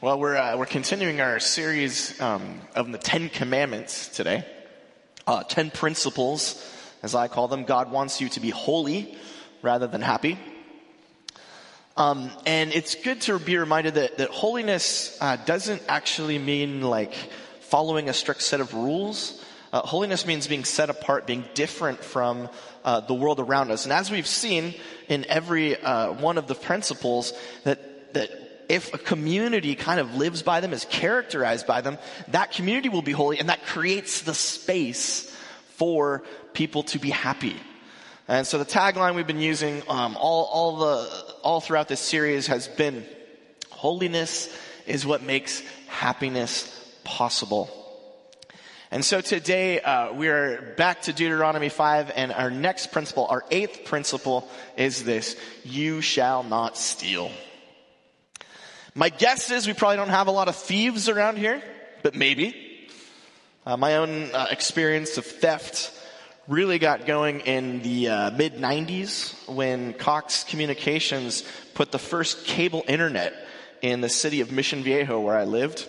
Well, we're, uh, we're continuing our series um, of the Ten Commandments today. Uh, ten principles, as I call them. God wants you to be holy rather than happy. Um, and it's good to be reminded that, that holiness uh, doesn't actually mean like following a strict set of rules. Uh, holiness means being set apart, being different from uh, the world around us. And as we've seen in every uh, one of the principles, that that if a community kind of lives by them, is characterized by them, that community will be holy, and that creates the space for people to be happy. And so the tagline we've been using um, all, all, the, all throughout this series has been holiness is what makes happiness possible. And so today uh, we are back to Deuteronomy 5 and our next principle, our eighth principle is this, you shall not steal. My guess is we probably don't have a lot of thieves around here, but maybe. Uh, my own uh, experience of theft really got going in the uh, mid 90s when Cox Communications put the first cable internet in the city of Mission Viejo where I lived,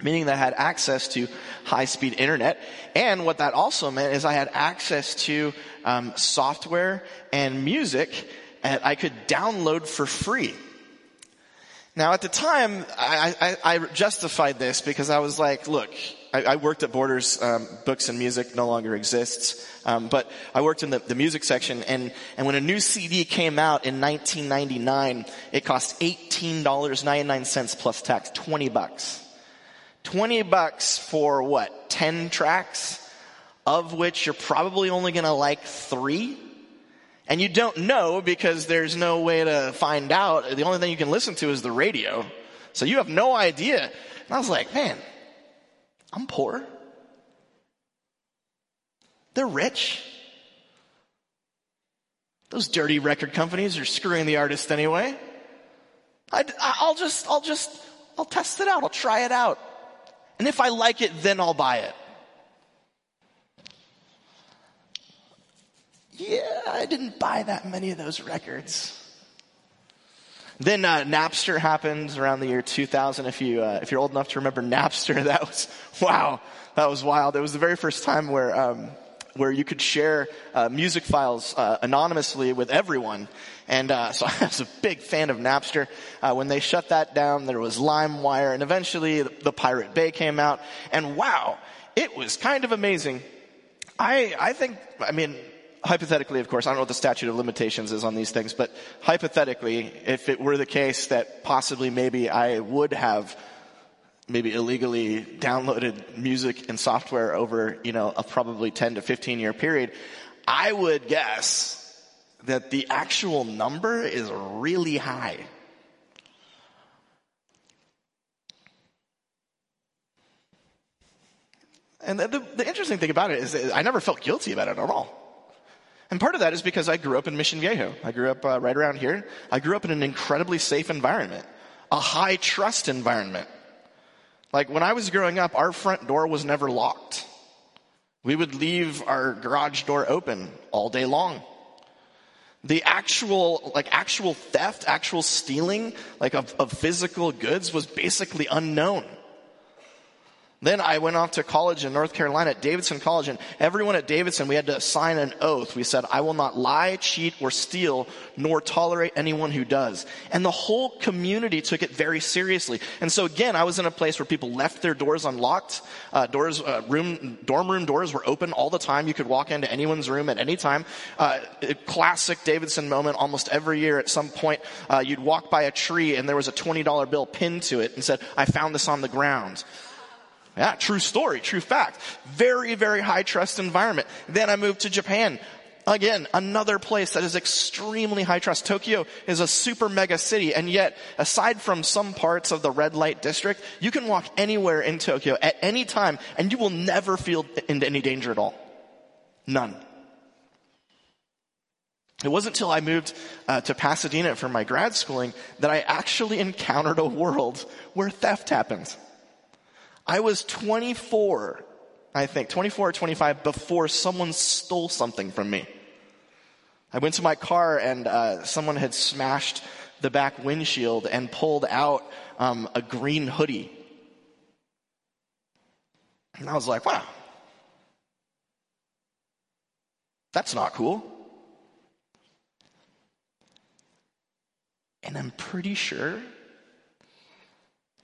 meaning that I had access to high speed internet. And what that also meant is I had access to um, software and music that I could download for free. Now at the time, I, I, I justified this because I was like, look, I, I worked at Borders um, Books and Music, no longer exists. Um, but I worked in the, the music section, and and when a new CD came out in 1999, it cost eighteen dollars ninety nine cents plus tax, twenty bucks. Twenty bucks for what? Ten tracks, of which you're probably only to like three. And you don't know because there's no way to find out. The only thing you can listen to is the radio. So you have no idea. And I was like, man, I'm poor. They're rich. Those dirty record companies are screwing the artist anyway. I, will just, I'll just, I'll test it out. I'll try it out. And if I like it, then I'll buy it. Yeah, I didn't buy that many of those records. Then uh, Napster happened around the year 2000. If you uh, if you're old enough to remember Napster, that was wow, that was wild. It was the very first time where um, where you could share uh, music files uh, anonymously with everyone. And uh, so I was a big fan of Napster. Uh, when they shut that down, there was LimeWire, and eventually the, the Pirate Bay came out. And wow, it was kind of amazing. I I think I mean hypothetically, of course, I don't know what the statute of limitations is on these things, but hypothetically, if it were the case that possibly maybe I would have maybe illegally downloaded music and software over, you know, a probably 10 to 15 year period, I would guess that the actual number is really high. And the, the, interesting thing about it is I never felt guilty about it at all. And part of that is because I grew up in Mission Viejo. I grew up uh, right around here. I grew up in an incredibly safe environment, a high trust environment. Like when I was growing up, our front door was never locked. We would leave our garage door open all day long. The actual, like actual theft, actual stealing, like of, of physical goods was basically unknown. Then I went off to college in North Carolina at Davidson College and everyone at Davidson, we had to sign an oath. We said, I will not lie, cheat, or steal, nor tolerate anyone who does. And the whole community took it very seriously. And so again, I was in a place where people left their doors unlocked. Uh, doors, uh, room, dorm room doors were open all the time. You could walk into anyone's room at any time. Uh, classic Davidson moment. Almost every year at some point, uh, you'd walk by a tree and there was a $20 bill pinned to it and said, I found this on the ground. Yeah, true story, true fact. Very, very high trust environment. Then I moved to Japan. Again, another place that is extremely high trust. Tokyo is a super mega city, and yet, aside from some parts of the red light district, you can walk anywhere in Tokyo at any time, and you will never feel in any danger at all. None. It wasn't until I moved uh, to Pasadena for my grad schooling that I actually encountered a world where theft happens. I was 24, I think, 24 or 25 before someone stole something from me. I went to my car and uh, someone had smashed the back windshield and pulled out um, a green hoodie. And I was like, wow, that's not cool. And I'm pretty sure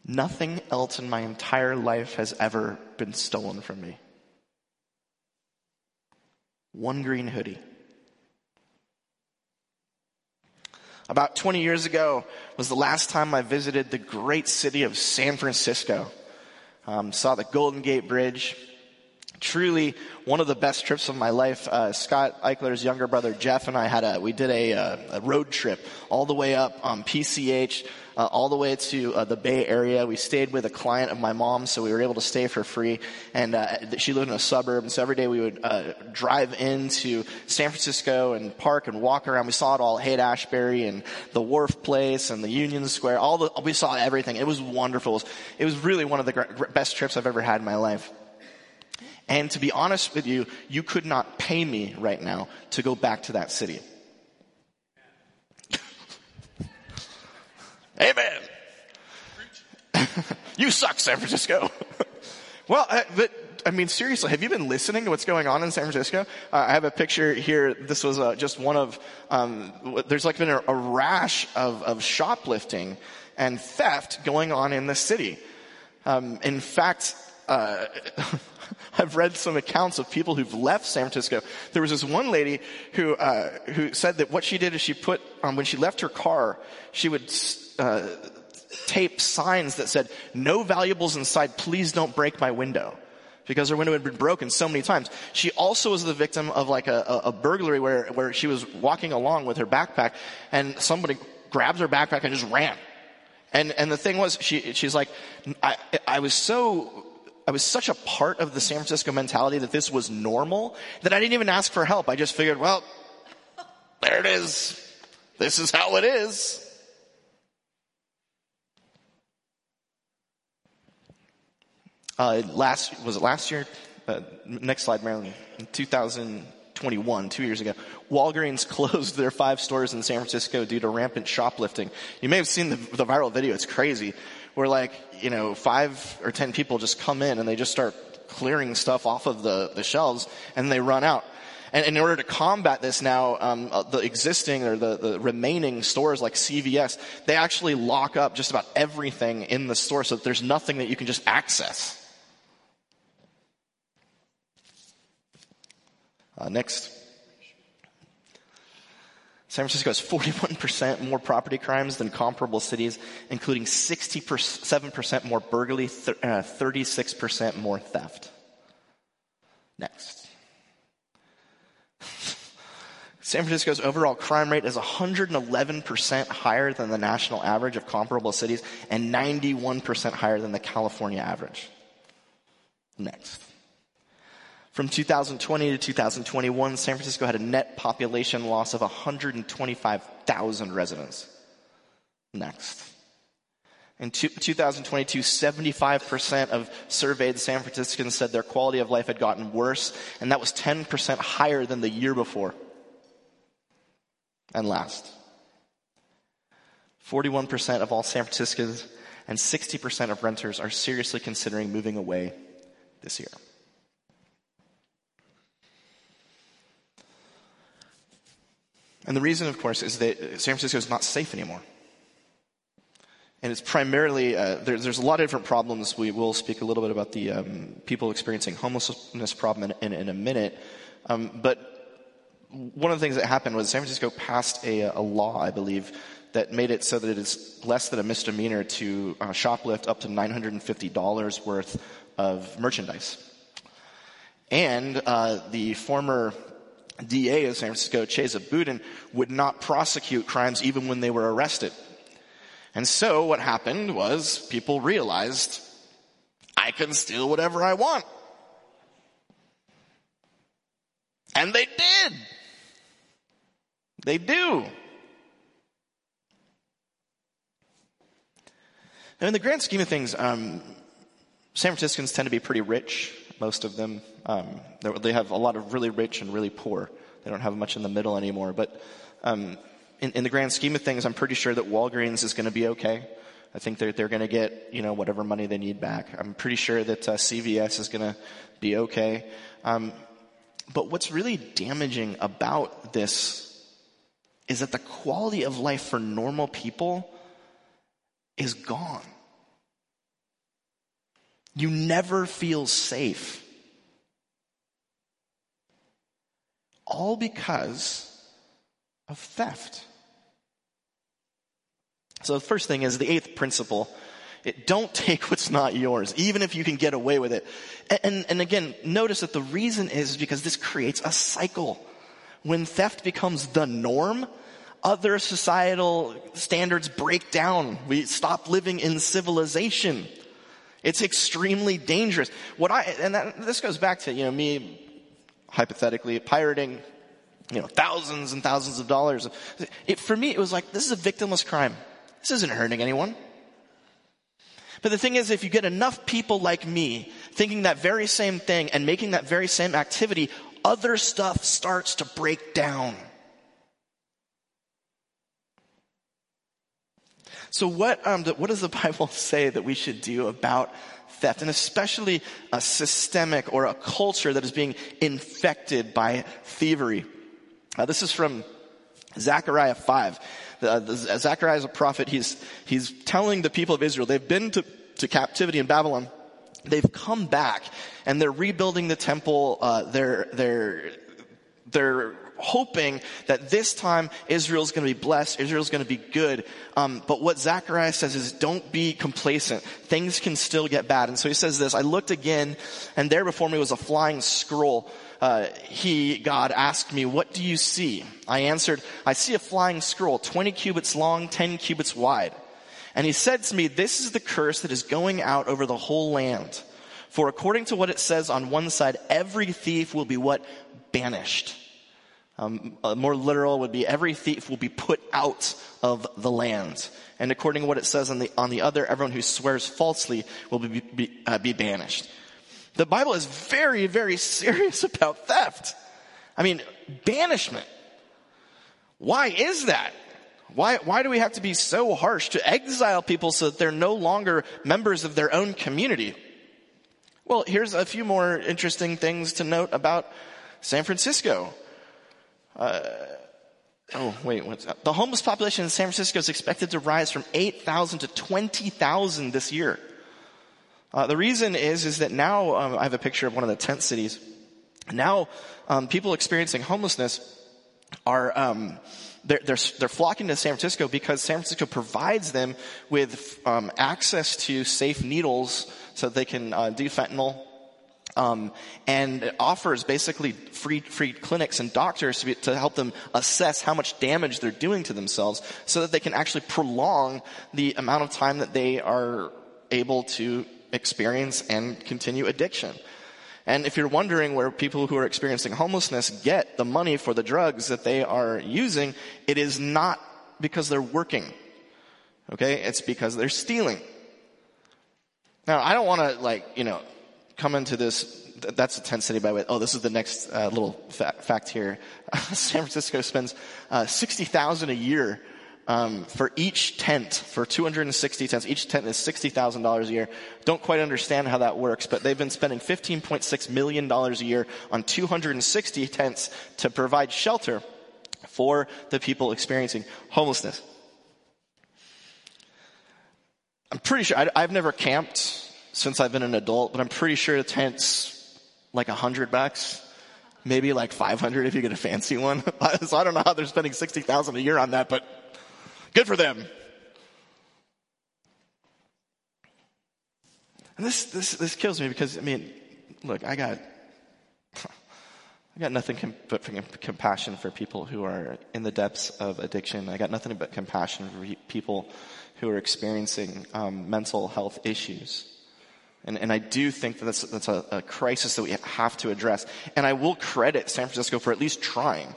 nothing else in my entire life has ever been stolen from me. One green hoodie. About 20 years ago was the last time I visited the great city of San Francisco. Um, saw the Golden Gate Bridge. Truly one of the best trips of my life. Uh, Scott Eichler's younger brother Jeff and I had a we did a, uh, a road trip all the way up on PCH uh, all the way to uh, the Bay Area. We stayed with a client of my mom, so we were able to stay for free. And uh, she lived in a suburb, and so every day we would uh, drive into San Francisco and park and walk around. We saw it all, Haight Ashbury and the Wharf Place and the Union Square. All the we saw everything. It was wonderful. It was, it was really one of the best trips I've ever had in my life. And to be honest with you, you could not pay me right now to go back to that city. Amen. you suck, San Francisco. well, uh, but I mean, seriously, have you been listening to what's going on in San Francisco? Uh, I have a picture here. This was uh, just one of. Um, there's like been a, a rash of, of, shoplifting and theft going on in the city. Um, in fact, uh, I've read some accounts of people who've left San Francisco. There was this one lady who uh, who said that what she did is she put um, when she left her car, she would uh, tape signs that said, no valuables inside, please don't break my window. Because her window had been broken so many times. She also was the victim of like a, a, a burglary where, where she was walking along with her backpack and somebody grabbed her backpack and just ran. And, and the thing was, she, she's like, I, I was so, I was such a part of the San Francisco mentality that this was normal that I didn't even ask for help. I just figured, well, there it is. This is how it is. Uh, last was it last year? Uh, next slide, Marilyn. In 2021, two years ago, Walgreens closed their five stores in San Francisco due to rampant shoplifting. You may have seen the, the viral video. It's crazy. Where like you know five or ten people just come in and they just start clearing stuff off of the, the shelves and they run out. And in order to combat this now, um, uh, the existing or the, the remaining stores like CVS, they actually lock up just about everything in the store so that there's nothing that you can just access. Uh, next. San Francisco has 41% more property crimes than comparable cities, including 67% more burglary, th- uh, 36% more theft. Next. San Francisco's overall crime rate is 111% higher than the national average of comparable cities and 91% higher than the California average. Next. From 2020 to 2021, San Francisco had a net population loss of 125,000 residents. Next. In 2022, 75% of surveyed San Franciscans said their quality of life had gotten worse, and that was 10% higher than the year before. And last, 41% of all San Franciscans and 60% of renters are seriously considering moving away this year. And the reason, of course, is that San Francisco is not safe anymore. And it's primarily, uh, there, there's a lot of different problems. We will speak a little bit about the um, people experiencing homelessness problem in, in, in a minute. Um, but one of the things that happened was San Francisco passed a, a, law, I believe, that made it so that it is less than a misdemeanor to uh, shoplift up to $950 worth of merchandise. And uh, the former DA of San Francisco, Chesa Budin, would not prosecute crimes even when they were arrested. And so what happened was people realized I can steal whatever I want. And they did. They do. Now, in the grand scheme of things, um, San Franciscans tend to be pretty rich most of them. Um, they have a lot of really rich and really poor. They don't have much in the middle anymore. But um, in, in the grand scheme of things, I'm pretty sure that Walgreens is going to be okay. I think they're, they're going to get, you know, whatever money they need back. I'm pretty sure that uh, CVS is going to be okay. Um, but what's really damaging about this is that the quality of life for normal people is gone. You never feel safe. All because of theft. So the first thing is the eighth principle. It, don't take what's not yours, even if you can get away with it. And, and, and again, notice that the reason is because this creates a cycle. When theft becomes the norm, other societal standards break down. We stop living in civilization. It's extremely dangerous. What I, and that, this goes back to, you know, me hypothetically pirating, you know, thousands and thousands of dollars. It, for me, it was like, this is a victimless crime. This isn't hurting anyone. But the thing is, if you get enough people like me thinking that very same thing and making that very same activity, other stuff starts to break down. So what, um, what does the Bible say that we should do about theft and especially a systemic or a culture that is being infected by thievery? Uh, this is from Zechariah 5. Uh, Zechariah is a prophet. He's, he's telling the people of Israel, they've been to, to captivity in Babylon. They've come back and they're rebuilding the temple. Uh, they're, they're, they're hoping that this time Israel's going to be blessed, Israel's going to be good. Um, but what Zechariah says is, don't be complacent. Things can still get bad. And so he says this: I looked again, and there before me was a flying scroll. Uh, he, God, asked me, "What do you see?" I answered, "I see a flying scroll, 20 cubits long, 10 cubits wide." And he said to me, "This is the curse that is going out over the whole land." For according to what it says on one side, every thief will be what? Banished. Um, more literal would be every thief will be put out of the land. And according to what it says on the, on the other, everyone who swears falsely will be, be, uh, be banished. The Bible is very, very serious about theft. I mean, banishment. Why is that? Why, why do we have to be so harsh to exile people so that they're no longer members of their own community? Well, here's a few more interesting things to note about San Francisco. Uh, oh, wait, what's that? The homeless population in San Francisco is expected to rise from 8,000 to 20,000 this year. Uh, the reason is, is that now, um, I have a picture of one of the tent cities. Now, um, people experiencing homelessness are, um, they're, they're, they're, flocking to San Francisco because San Francisco provides them with um, access to safe needles so they can uh, do fentanyl um, and offers basically free free clinics and doctors to, be, to help them assess how much damage they're doing to themselves, so that they can actually prolong the amount of time that they are able to experience and continue addiction. And if you're wondering where people who are experiencing homelessness get the money for the drugs that they are using, it is not because they're working. Okay? It's because they're stealing. Now, I don't want to like, you know, come into this that's a tent city by the way. Oh, this is the next uh, little fa- fact here. San Francisco spends uh, sixty thousand a year um, for each tent for 260 tents. Each tent is sixty thousand dollars a year. Don't quite understand how that works, but they've been spending 15.6 million dollars a year on 260 tents to provide shelter for the people experiencing homelessness. I'm pretty sure I, I've never camped since I've been an adult, but I'm pretty sure the tent's like a hundred bucks, maybe like 500 if you get a fancy one. so I don't know how they're spending 60,000 a year on that, but good for them. And this, this, this kills me because, I mean, look, I got, I got nothing but compassion for people who are in the depths of addiction. I got nothing but compassion for people who are experiencing um, mental health issues. And, and I do think that that's, that's a, a crisis that we have to address. And I will credit San Francisco for at least trying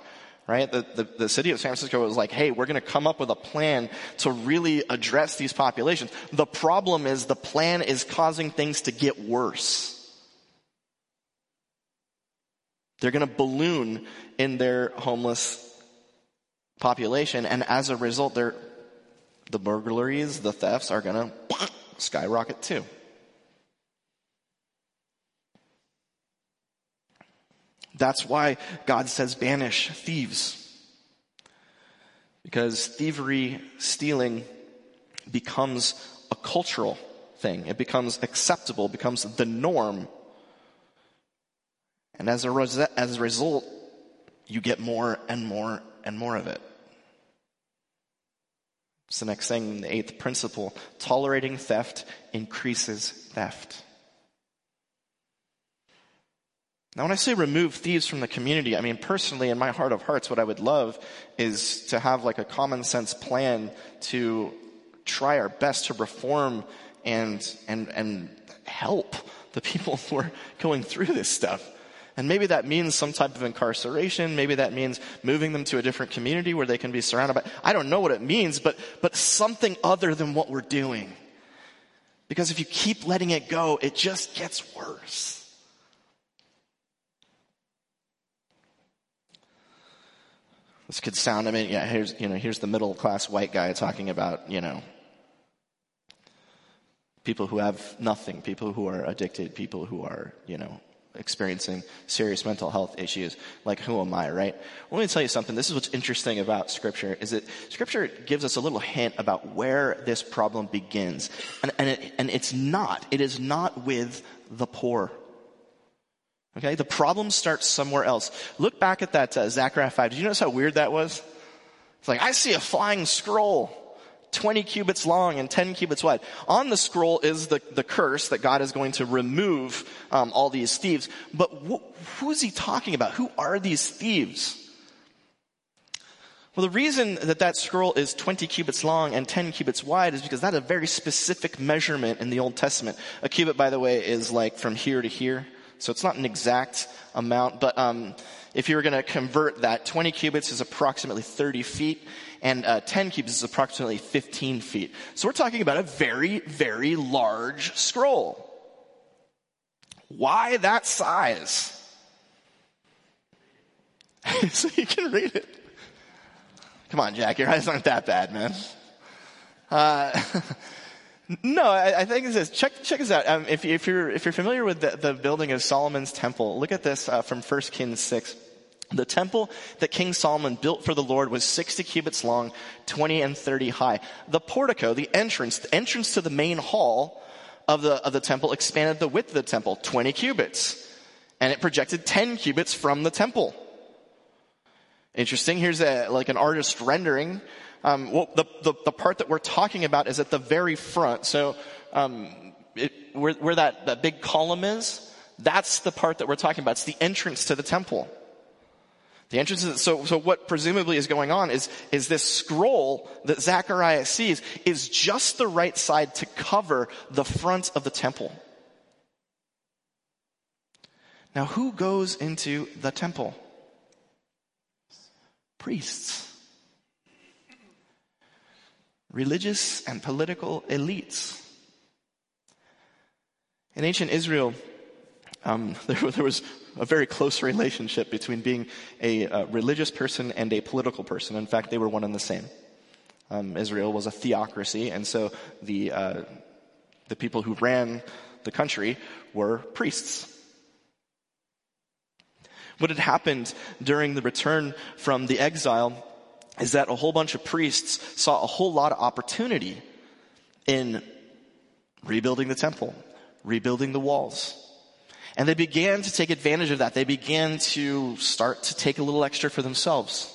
right? The, the, the, city of San Francisco was like, hey, we're going to come up with a plan to really address these populations. The problem is the plan is causing things to get worse. They're going to balloon in their homeless population, and as a result, the burglaries, the thefts are going to skyrocket too. That's why God says banish thieves. Because thievery, stealing becomes a cultural thing. It becomes acceptable, becomes the norm. And as a, res- as a result, you get more and more and more of it. It's the next thing, the eighth principle. Tolerating theft increases theft. Now, when I say remove thieves from the community, I mean, personally, in my heart of hearts, what I would love is to have like a common sense plan to try our best to reform and, and, and help the people who are going through this stuff. And maybe that means some type of incarceration. Maybe that means moving them to a different community where they can be surrounded by, I don't know what it means, but, but something other than what we're doing. Because if you keep letting it go, it just gets worse. This could sound, I mean, yeah, here's, you know, here's the middle class white guy talking about, you know, people who have nothing, people who are addicted, people who are, you know, experiencing serious mental health issues. Like, who am I, right? Well, let me tell you something. This is what's interesting about Scripture, is that Scripture gives us a little hint about where this problem begins. And, and, it, and it's not. It is not with the poor. Okay? The problem starts somewhere else. Look back at that uh, Zechariah 5. Did you notice how weird that was? It's like, I see a flying scroll. 20 cubits long and 10 cubits wide. On the scroll is the, the curse that God is going to remove um, all these thieves. But wh- who's he talking about? Who are these thieves? Well, the reason that that scroll is 20 cubits long and 10 cubits wide is because that's a very specific measurement in the Old Testament. A cubit, by the way, is like from here to here. So it's not an exact amount, but um, if you were going to convert that, 20 cubits is approximately 30 feet, and uh, 10 cubits is approximately 15 feet. So we're talking about a very, very large scroll. Why that size? so you can read it. Come on, Jack, your eyes aren't that bad, man. Uh, no, I, I, think this. Check check this out. Um, if, if, you're if you're familiar with the, the building of Solomon's temple, look at this uh, from 1 Kings six. The temple that King Solomon built for the Lord was 60 cubits long, 20 and 30 high. The portico, the entrance, the entrance to the main hall of the, of the temple expanded the width of the temple, 20 cubits. And it projected 10 cubits from the temple. Interesting. Here's a, like an artist rendering. Um, well, the, the, the, part that we're talking about is at the very front. So, um, it, where, where that, that big column is, that's the part that we're talking about. It's the entrance to the temple. The entrance so, so what presumably is going on is, is this scroll that Zechariah sees is just the right side to cover the front of the temple. Now who goes into the temple? Priests. Religious and political elites. In ancient Israel, um, there, there, was a very close relationship between being a, a, religious person and a political person. In fact, they were one and the same. Um, Israel was a theocracy, and so the uh, the people who ran the country were priests. What had happened during the return from the exile is that a whole bunch of priests saw a whole lot of opportunity in rebuilding the temple, rebuilding the walls, and they began to take advantage of that. They began to start to take a little extra for themselves.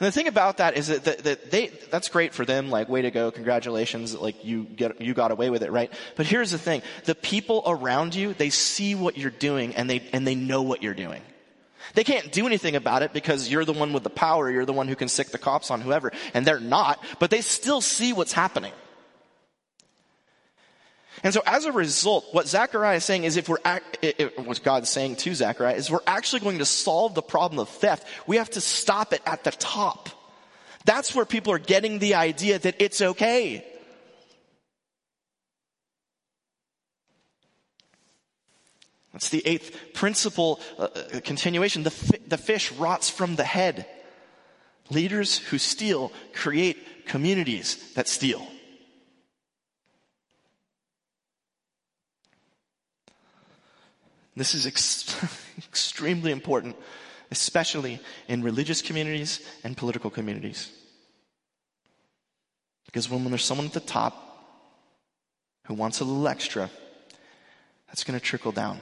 And the thing about that is that, that, that, they, that's great for them, like, way to go, congratulations, like, you get, you got away with it, right? But here's the thing. The people around you, they see what you're doing and they, and they know what you're doing. They can't do anything about it because you're the one with the power, you're the one who can sic the cops on whoever, and they're not, but they still see what's happening. And so as a result, what Zechariah is saying is if we're, what God's saying to Zechariah is we're actually going to solve the problem of theft. We have to stop it at the top. That's where people are getting the idea that it's okay. That's the eighth principle uh, continuation. The, fi- the fish rots from the head. Leaders who steal create communities that steal. This is ex- extremely important, especially in religious communities and political communities. Because when, when there's someone at the top who wants a little extra, that's going to trickle down.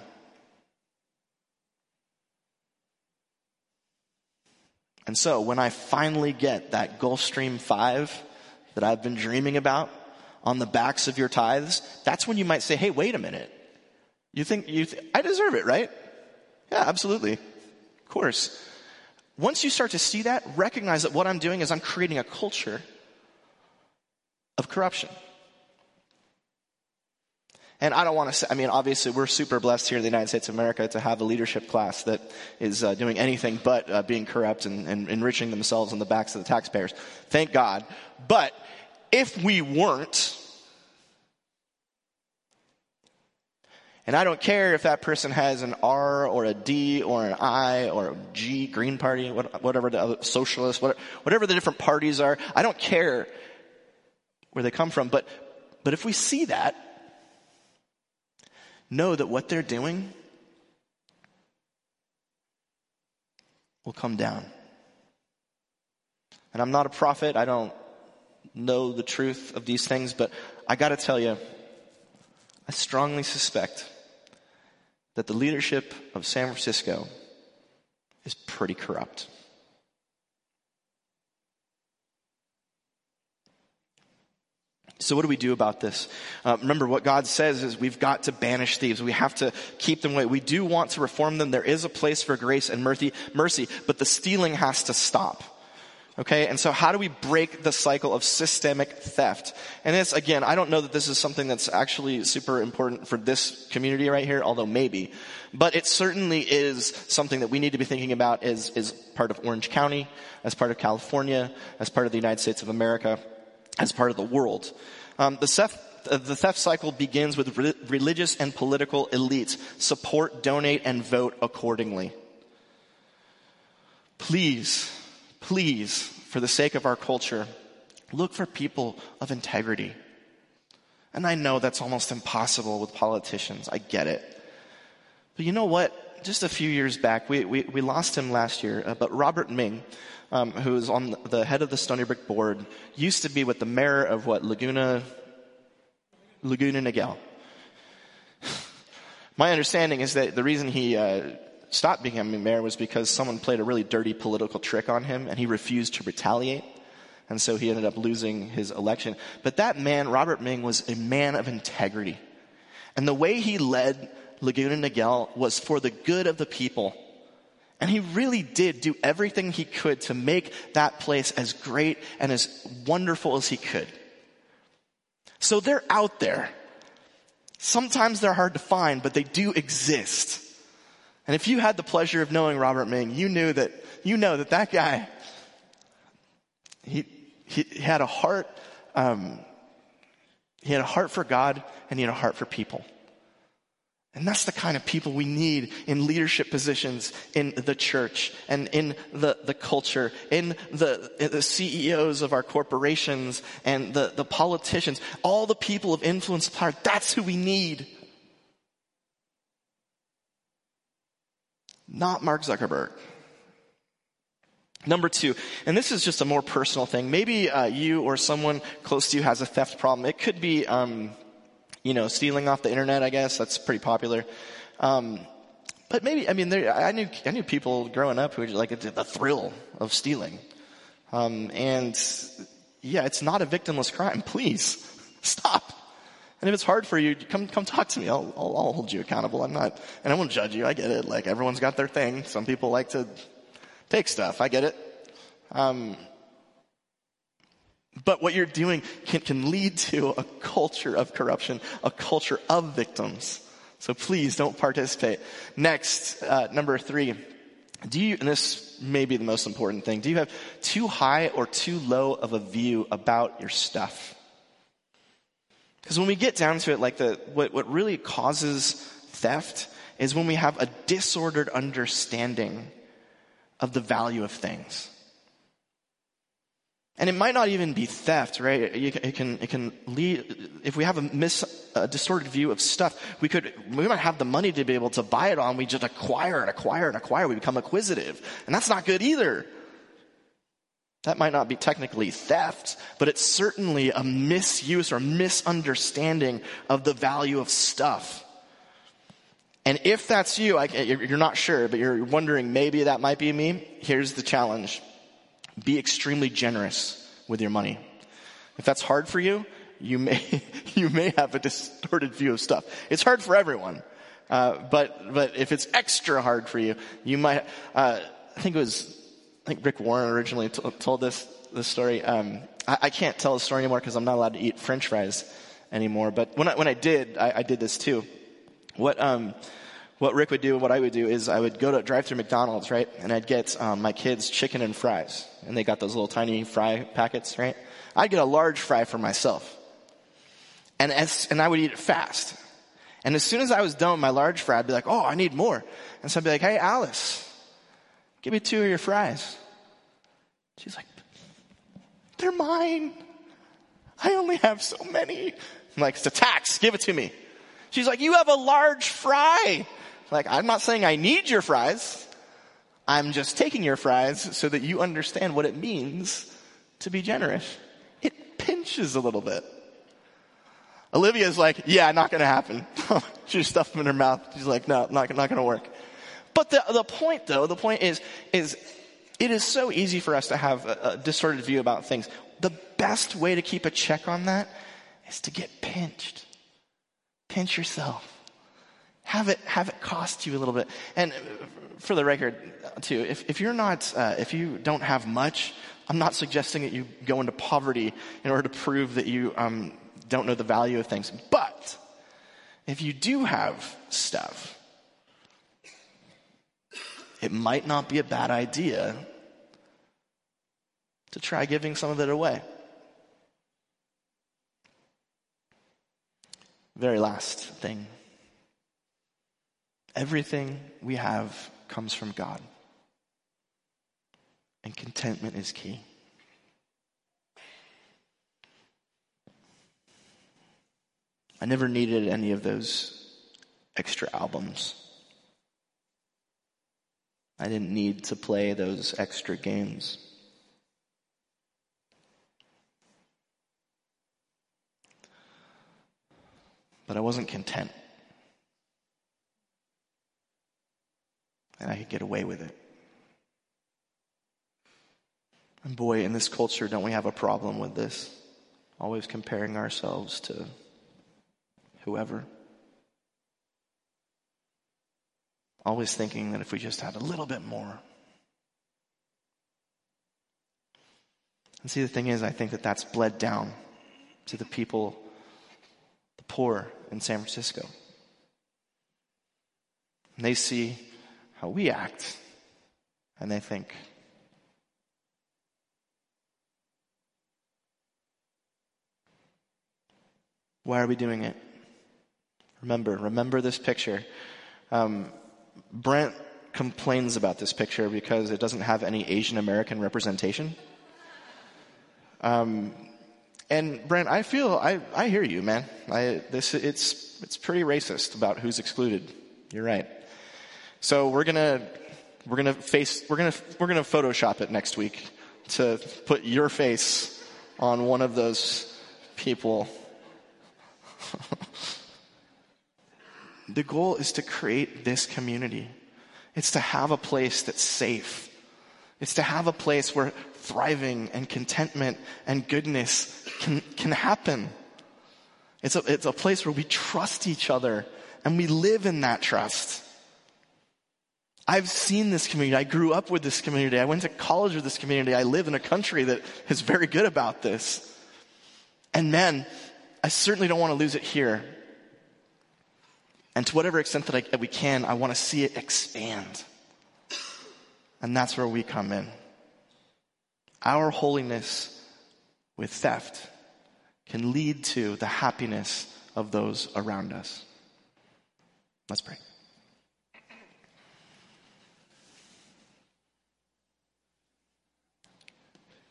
And so when I finally get that Gulfstream 5 that I've been dreaming about on the backs of your tithes, that's when you might say, hey, wait a minute. You think, you th- I deserve it, right? Yeah, absolutely. Of course. Once you start to see that, recognize that what I'm doing is I'm creating a culture of corruption. And I don't want to say, I mean, obviously we're super blessed here in the United States of America to have a leadership class that is uh, doing anything but uh, being corrupt and, and enriching themselves on the backs of the taxpayers. Thank God. But if we weren't, and I don't care if that person has an R or a D or an I or a G, Green Party, whatever the other, socialist, whatever the different parties are. I don't care where they come from. But, but if we see that, know that what they're doing will come down. And I'm not a prophet. I don't know the truth of these things, but I gotta tell you, I strongly suspect that the leadership of San Francisco is pretty corrupt. So what do we do about this? Uh, remember what God says is we've got to banish thieves. We have to keep them away. We do want to reform them. There is a place for grace and mercy, mercy, but the stealing has to stop. Okay, and so how do we break the cycle of systemic theft? And this, again, I don't know that this is something that's actually super important for this community right here, although maybe. But it certainly is something that we need to be thinking about as, as part of Orange County, as part of California, as part of the United States of America as part of the world. Um, the, theft, uh, the theft cycle begins with re- religious and political elites. Support, donate, and vote accordingly. Please, please, for the sake of our culture, look for people of integrity. And I know that's almost impossible with politicians. I get it. But you know what? Just a few years back, we, we, we lost him last year, uh, but Robert Ming, um, who is on the head of the Stony Brook board, used to be with the mayor of what Laguna Laguna Niguel. My understanding is that the reason he uh, stopped becoming mayor was because someone played a really dirty political trick on him, and he refused to retaliate. And so he ended up losing his election. But that man, Robert Ming, was a man of integrity. And the way he led Laguna Niguel was for the good of the people and he really did do everything he could to make that place as great and as wonderful as he could. So they're out there. Sometimes they're hard to find, but they do exist. And if you had the pleasure of knowing Robert Ming, you knew that, you know that that guy, he, he had a heart, um, he had a heart for God and he had a heart for people. And that's the kind of people we need in leadership positions in the church and in the, the culture, in the, the CEOs of our corporations and the, the politicians, all the people of influence power. That's who we need. Not Mark Zuckerberg. Number two, and this is just a more personal thing. Maybe uh, you or someone close to you has a theft problem. It could be um, you know, stealing off the internet, I guess. That's pretty popular. Um, but maybe, I mean, there, I knew, I knew people growing up who like the thrill of stealing. Um, and yeah, it's not a victimless crime. Please stop. And if it's hard for you, come, come talk to me. I'll, I'll, I'll hold you accountable. I'm not, and I won't judge you. I get it. Like everyone's got their thing. Some people like to take stuff. I get it. Um, but what you're doing can, can lead to a culture of corruption, a culture of victims. So please don't participate. Next, uh, number three. Do you, and this may be the most important thing, do you have too high or too low of a view about your stuff? Because when we get down to it, like the, what, what really causes theft is when we have a disordered understanding of the value of things. And it might not even be theft, right? It can, it can lead, if we have a, mis, a distorted view of stuff, we could, we might have the money to be able to buy it on, we just acquire and acquire and acquire, we become acquisitive. And that's not good either. That might not be technically theft, but it's certainly a misuse or misunderstanding of the value of stuff. And if that's you, I, you're not sure, but you're wondering maybe that might be me, here's the challenge. Be extremely generous with your money. If that's hard for you, you may, you may have a distorted view of stuff. It's hard for everyone. Uh, but, but if it's extra hard for you, you might, uh, I think it was, I think Rick Warren originally t- told this, this story. Um, I, I, can't tell the story anymore because I'm not allowed to eat french fries anymore. But when I, when I did, I, I did this too. What, um, what Rick would do what I would do is I would go to drive through McDonald's, right? And I'd get um, my kids chicken and fries. And they got those little tiny fry packets, right? I'd get a large fry for myself. And as, and I would eat it fast. And as soon as I was done with my large fry, I'd be like, oh, I need more. And so I'd be like, hey, Alice, give me two of your fries. She's like, they're mine. I only have so many. I'm like, it's a tax. Give it to me. She's like, you have a large fry. Like, I'm not saying I need your fries. I'm just taking your fries so that you understand what it means to be generous. It pinches a little bit. Olivia's like, yeah, not gonna happen. she stuffed them in her mouth. She's like, no, not, not gonna work. But the, the point though, the point is, is it is so easy for us to have a, a distorted view about things. The best way to keep a check on that is to get pinched. Pinch yourself have it have it cost you a little bit. And for the record, too, if if you're not uh, if you don't have much, I'm not suggesting that you go into poverty in order to prove that you um, don't know the value of things. But if you do have stuff, it might not be a bad idea to try giving some of it away. Very last thing Everything we have comes from God. And contentment is key. I never needed any of those extra albums. I didn't need to play those extra games. But I wasn't content. And I could get away with it. And boy, in this culture, don't we have a problem with this? Always comparing ourselves to whoever. Always thinking that if we just had a little bit more. And see, the thing is, I think that that's bled down to the people, the poor in San Francisco. And they see how we act. And they think, why are we doing it? Remember, remember this picture. Um, Brent complains about this picture because it doesn't have any Asian American representation. Um, and Brent, I feel I, I hear you, man. I, this it's it's pretty racist about who's excluded. You're right. So we're gonna we're gonna face we're gonna we're gonna Photoshop it next week to put your face on one of those people. the goal is to create this community. It's to have a place that's safe. It's to have a place where thriving and contentment and goodness can, can happen. It's a, it's a place where we trust each other and we live in that trust. I've seen this community. I grew up with this community. I went to college with this community. I live in a country that is very good about this. And man, I certainly don't want to lose it here. And to whatever extent that, I, that we can, I want to see it expand. And that's where we come in. Our holiness with theft can lead to the happiness of those around us. Let's pray.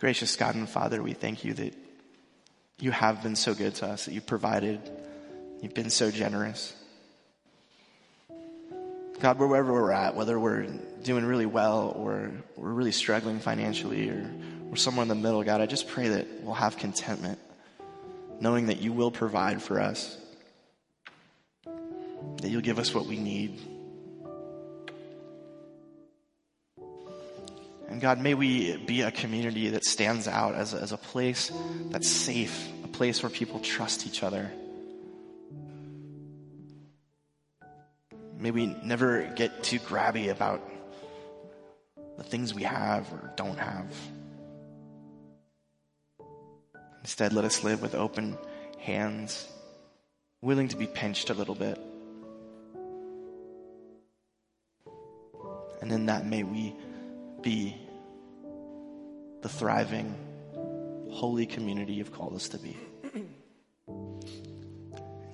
Gracious God and Father, we thank you that you have been so good to us, that you've provided, you've been so generous. God, wherever we're at, whether we're doing really well or we're really struggling financially or we're somewhere in the middle, God, I just pray that we'll have contentment, knowing that you will provide for us, that you'll give us what we need. And God, may we be a community that stands out as a, as a place that's safe, a place where people trust each other. May we never get too grabby about the things we have or don't have. Instead, let us live with open hands, willing to be pinched a little bit. And in that, may we be the thriving, holy community you've called us to be. In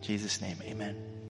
Jesus' name, amen.